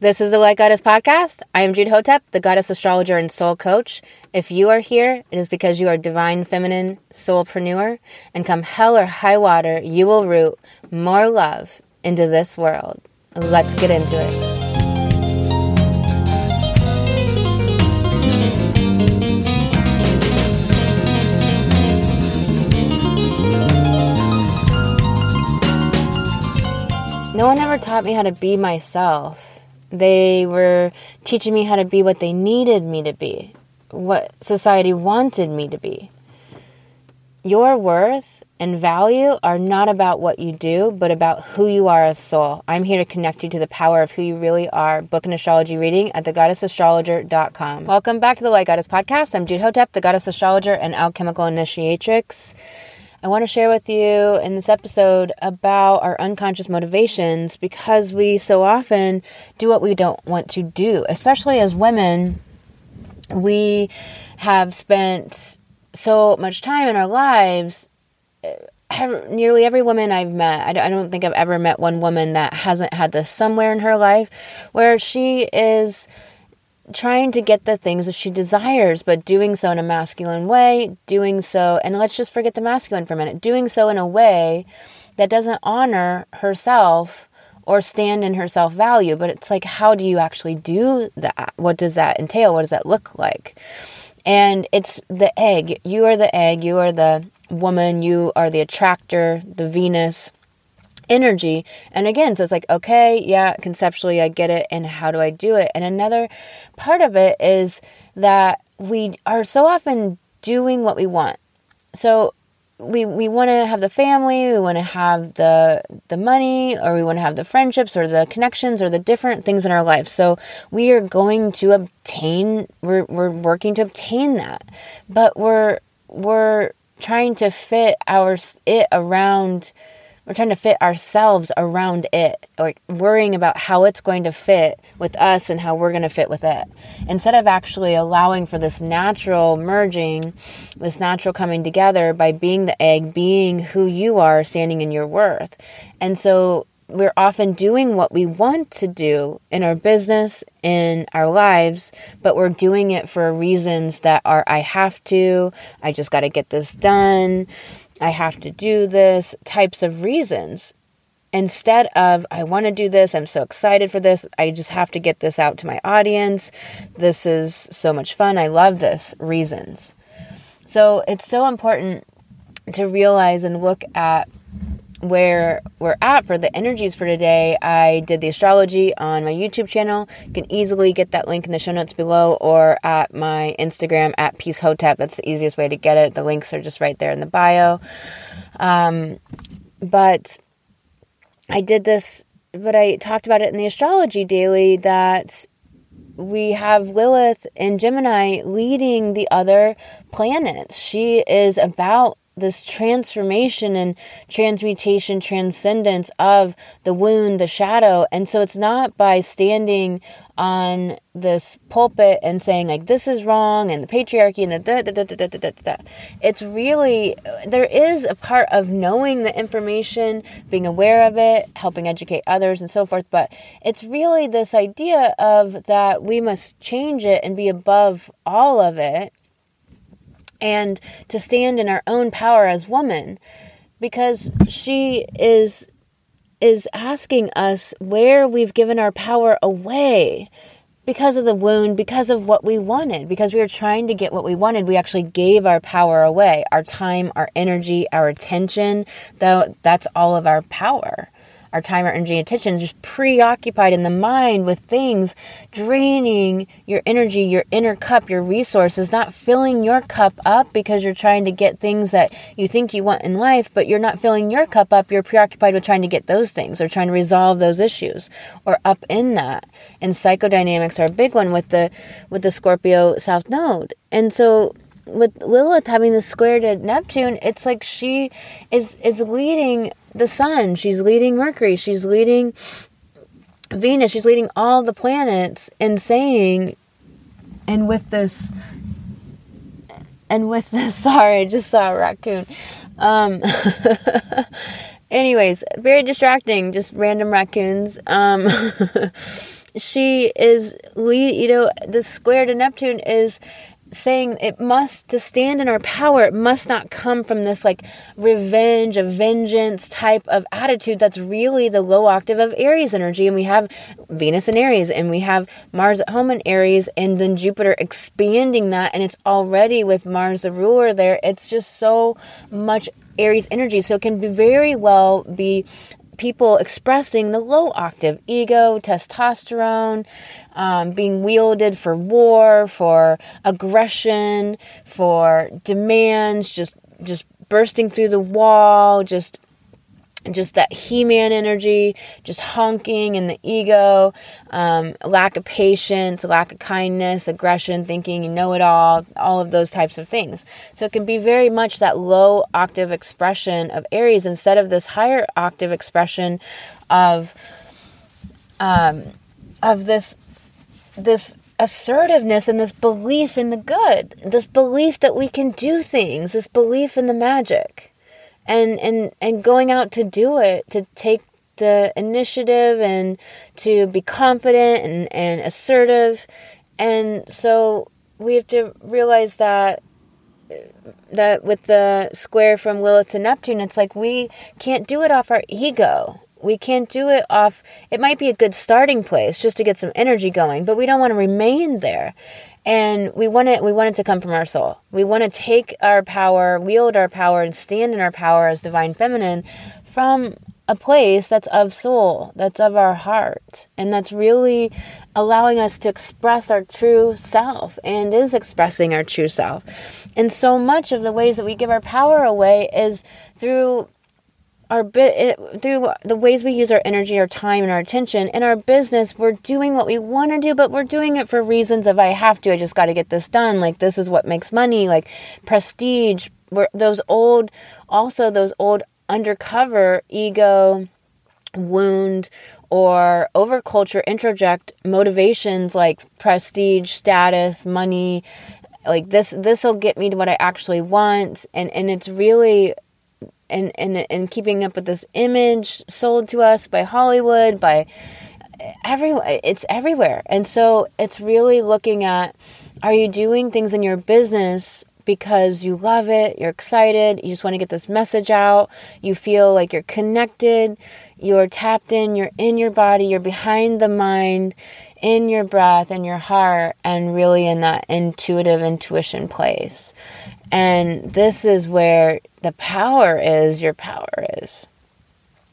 This is the Light Goddess podcast. I am Jude Hotep, the goddess astrologer and soul coach. If you are here, it is because you are divine feminine soulpreneur, and come hell or high water, you will root more love into this world. Let's get into it. No one ever taught me how to be myself. They were teaching me how to be what they needed me to be, what society wanted me to be. Your worth and value are not about what you do, but about who you are as soul. I'm here to connect you to the power of who you really are. Book an astrology reading at thegoddessastrologer.com. Welcome back to the Light Goddess Podcast. I'm Jude Hotep, the goddess astrologer and alchemical initiatrix. I want to share with you in this episode about our unconscious motivations because we so often do what we don't want to do, especially as women. We have spent so much time in our lives. Eh, nearly every woman I've met, I don't think I've ever met one woman that hasn't had this somewhere in her life where she is trying to get the things that she desires, but doing so in a masculine way, doing so, and let's just forget the masculine for a minute, doing so in a way that doesn't honor herself or stand in her self value. But it's like, how do you actually do that? What does that entail? What does that look like? And it's the egg. You are the egg. You are the woman. You are the attractor, the Venus energy. And again, so it's like, okay, yeah, conceptually I get it. And how do I do it? And another part of it is that we are so often doing what we want. So we we want to have the family, we want to have the the money, or we want to have the friendships or the connections or the different things in our life. So we are going to obtain we're we're working to obtain that. But we're we're trying to fit our it around we're trying to fit ourselves around it, like worrying about how it's going to fit with us and how we're going to fit with it. Instead of actually allowing for this natural merging, this natural coming together by being the egg, being who you are, standing in your worth. And so we're often doing what we want to do in our business, in our lives, but we're doing it for reasons that are I have to, I just got to get this done. I have to do this types of reasons instead of I want to do this, I'm so excited for this, I just have to get this out to my audience. This is so much fun. I love this reasons. So it's so important to realize and look at where we're at for the energies for today. I did the astrology on my YouTube channel. You can easily get that link in the show notes below or at my Instagram at Peace Hotep. That's the easiest way to get it. The links are just right there in the bio. Um, but I did this, but I talked about it in the astrology daily that we have Lilith in Gemini leading the other planets. She is about this transformation and transmutation, transcendence of the wound, the shadow. And so it's not by standing on this pulpit and saying like this is wrong and the patriarchy and the da, da, da, da, da, da, da. it's really there is a part of knowing the information being aware of it helping educate others and so forth but it's really this idea of that we must change it and be above all of it and to stand in our own power as woman because she is is asking us where we've given our power away because of the wound, because of what we wanted, because we were trying to get what we wanted, we actually gave our power away, our time, our energy, our attention, though that's all of our power our time, our energy, and attention just preoccupied in the mind with things draining your energy, your inner cup, your resources, not filling your cup up because you're trying to get things that you think you want in life, but you're not filling your cup up. You're preoccupied with trying to get those things or trying to resolve those issues or up in that. And psychodynamics are a big one with the with the Scorpio South Node. And so with Lilith having the square to Neptune, it's like she is is leading the sun, she's leading Mercury, she's leading Venus, she's leading all the planets and saying, and with this, and with this, sorry, I just saw a raccoon. Um, anyways, very distracting, just random raccoons. Um, she is, We. you know, the square to Neptune is saying it must to stand in our power it must not come from this like revenge a vengeance type of attitude that's really the low octave of aries energy. And we have venus in aries and we have mars at home in aries and then jupiter expanding that and it's already with mars the ruler there. It's just so much aries energy. So it can be very well be people expressing the low octave ego, testosterone, um, being wielded for war, for aggression, for demands, just just bursting through the wall, just just that he-man energy just honking and the ego um, lack of patience lack of kindness aggression thinking you know it all all of those types of things. So it can be very much that low octave expression of aries instead of this higher octave expression of um, of this this assertiveness and this belief in the good this belief that we can do things this belief in the magic and and and going out to do it to take the initiative and to be confident and, and assertive and so we have to realize that that with the square from Lilith to Neptune, it's like we can't do it off our ego. We can't do it off. It might be a good starting place just to get some energy going, but we don't want to remain there and we want it we want it to come from our soul. We want to take our power wield our power and stand in our power as divine feminine from a place that's of soul that's of our heart and that's really allowing us to express our true self and is expressing our true self. And so much of the ways that we give our power away is through our bit through the ways we use our energy, our time, and our attention in our business, we're doing what we want to do, but we're doing it for reasons of I have to, I just got to get this done. Like this is what makes money, like prestige. We're, those old, also those old undercover ego wound or overculture introject motivations like prestige, status, money, like this this will get me to what I actually want and and it's really and, and, and keeping up with this image sold to us by Hollywood, by everywhere. It's everywhere. And so it's really looking at are you doing things in your business because you love it, you're excited, you just want to get this message out, you feel like you're connected, you're tapped in, you're in your body, you're behind the mind, in your breath, in your heart, and really in that intuitive intuition place. And this is where the power is, your power is.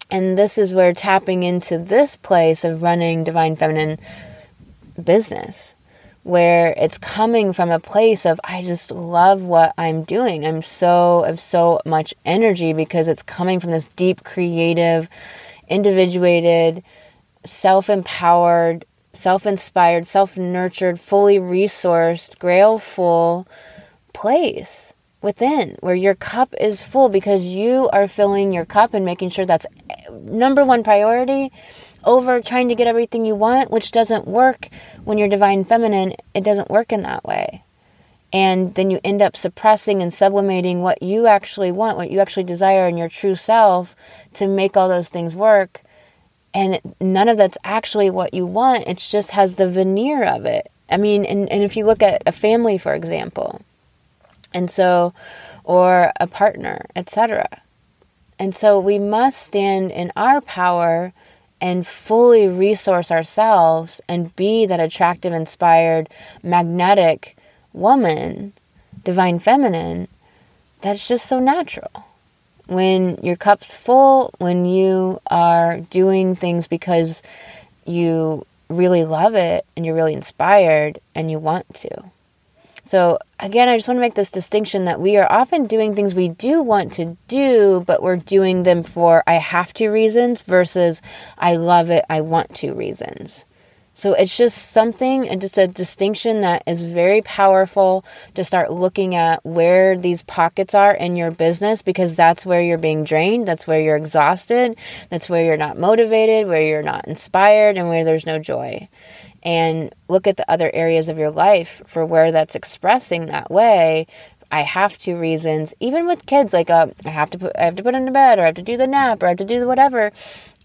And this is where tapping into this place of running divine feminine business, where it's coming from a place of, I just love what I'm doing. I'm so, of so much energy because it's coming from this deep, creative, individuated, self empowered, self inspired, self nurtured, fully resourced, grail full place within where your cup is full because you are filling your cup and making sure that's eh, number one priority over trying to get everything you want, which doesn't work when you're divine feminine. It doesn't work in that way. And then you end up suppressing and sublimating what you actually want, what you actually desire in your true self to make all those things work. And none of that's actually what you want. It just has the veneer of it. I mean, and, and if you look at a family, for example, and so, or a partner, etc. And so we must stand in our power and fully resource ourselves and be that attractive, inspired, magnetic woman, divine feminine, that's just so natural. When your cup's full, when you are doing things because you really love it and you're really inspired and you want to. So, again, I just want to make this distinction that we are often doing things we do want to do, but we're doing them for I have to reasons versus I love it, I want to reasons. So it's just something, and it's a distinction that is very powerful to start looking at where these pockets are in your business because that's where you're being drained, that's where you're exhausted, that's where you're not motivated, where you're not inspired, and where there's no joy and look at the other areas of your life for where that's expressing that way I have to reasons, even with kids, like uh, I have to put I have to put them to bed, or I have to do the nap, or I have to do whatever.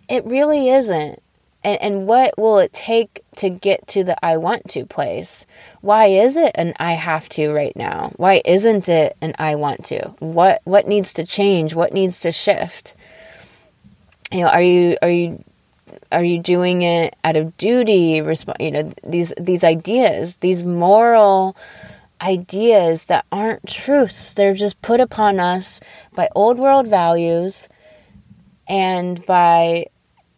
It really isn't. And, and what will it take to get to the I want to place? Why is it an I have to right now? Why isn't it an I want to? What what needs to change? What needs to shift? You know, are you are you are you doing it out of duty? Resp- you know, these these ideas, these moral ideas that aren't truths. They're just put upon us by old world values and by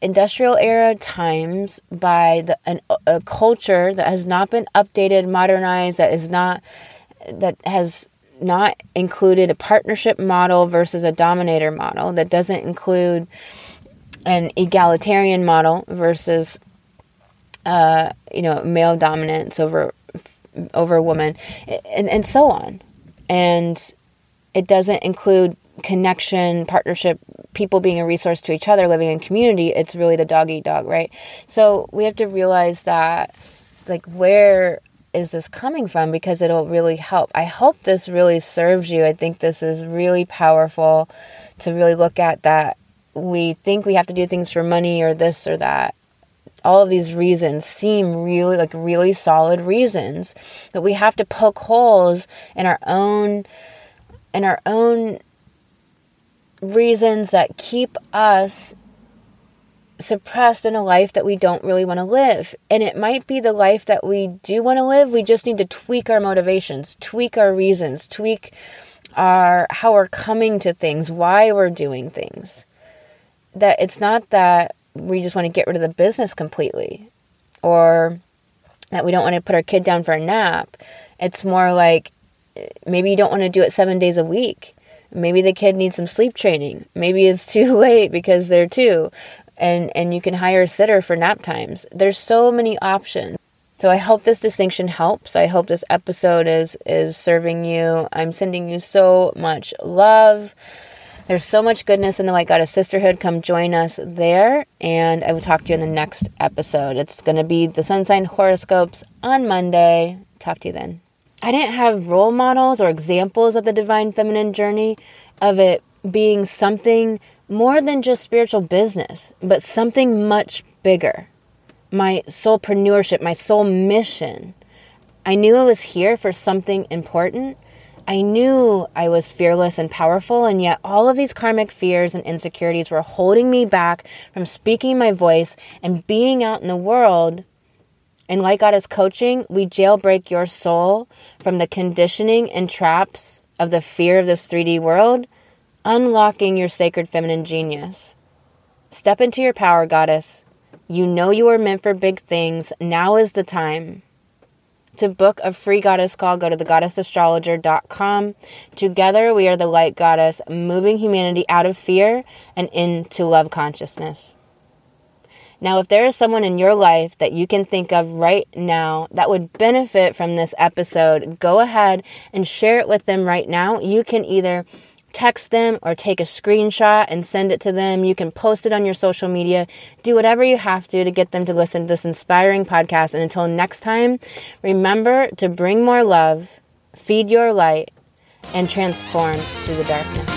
industrial era times by the an, a culture that has not been updated modernized that is not that has not included a partnership model versus a dominator model that doesn't include an egalitarian model versus uh, you know male dominance over over woman and, and so on. And it doesn't include connection partnership people being a resource to each other living in community. It's really the dog eat dog right? So we have to realize that like where is this coming from? Because it'll really help. I hope this really serves you. I think this is really powerful to really look at that we think we have to do things for money or this or that. All of these reasons seem really like really solid reasons, but we have to poke holes in our own in our own reasons that keep us suppressed in a life that we don't really want to live. And it might be the life that we do want to live. We just need to tweak our motivations, tweak our reasons, tweak our how we're coming to things, why we're doing things that it's not that we just want to get rid of the business completely or that we don't want to put our kid down for a nap. It's more like maybe you don't want to do it seven days a week. Maybe the kid needs some sleep training. Maybe it's too late because they're two and, and you can hire a sitter for nap times. There's so many options. So I hope this distinction helps. I hope this episode is is serving you. I'm sending you so much love. There's so much goodness in the Light Goddess Sisterhood. Come join us there, and I will talk to you in the next episode. It's going to be the Sun Sign horoscopes on Monday. Talk to you then. I didn't have role models or examples of the divine feminine journey of it being something more than just spiritual business, but something much bigger. My soulpreneurship, my soul mission. I knew I was here for something important, I knew I was fearless and powerful, and yet all of these karmic fears and insecurities were holding me back from speaking my voice and being out in the world. And Light Goddess coaching, we jailbreak your soul from the conditioning and traps of the fear of this 3D world, unlocking your sacred feminine genius. Step into your power, Goddess. You know you are meant for big things. Now is the time. To book a free goddess call, go to thegoddessastrologer.com. Together, we are the light goddess, moving humanity out of fear and into love consciousness. Now, if there is someone in your life that you can think of right now that would benefit from this episode, go ahead and share it with them right now. You can either text them or take a screenshot and send it to them. You can post it on your social media. Do whatever you have to to get them to listen to this inspiring podcast. And until next time, remember to bring more love, feed your light, and transform through the darkness.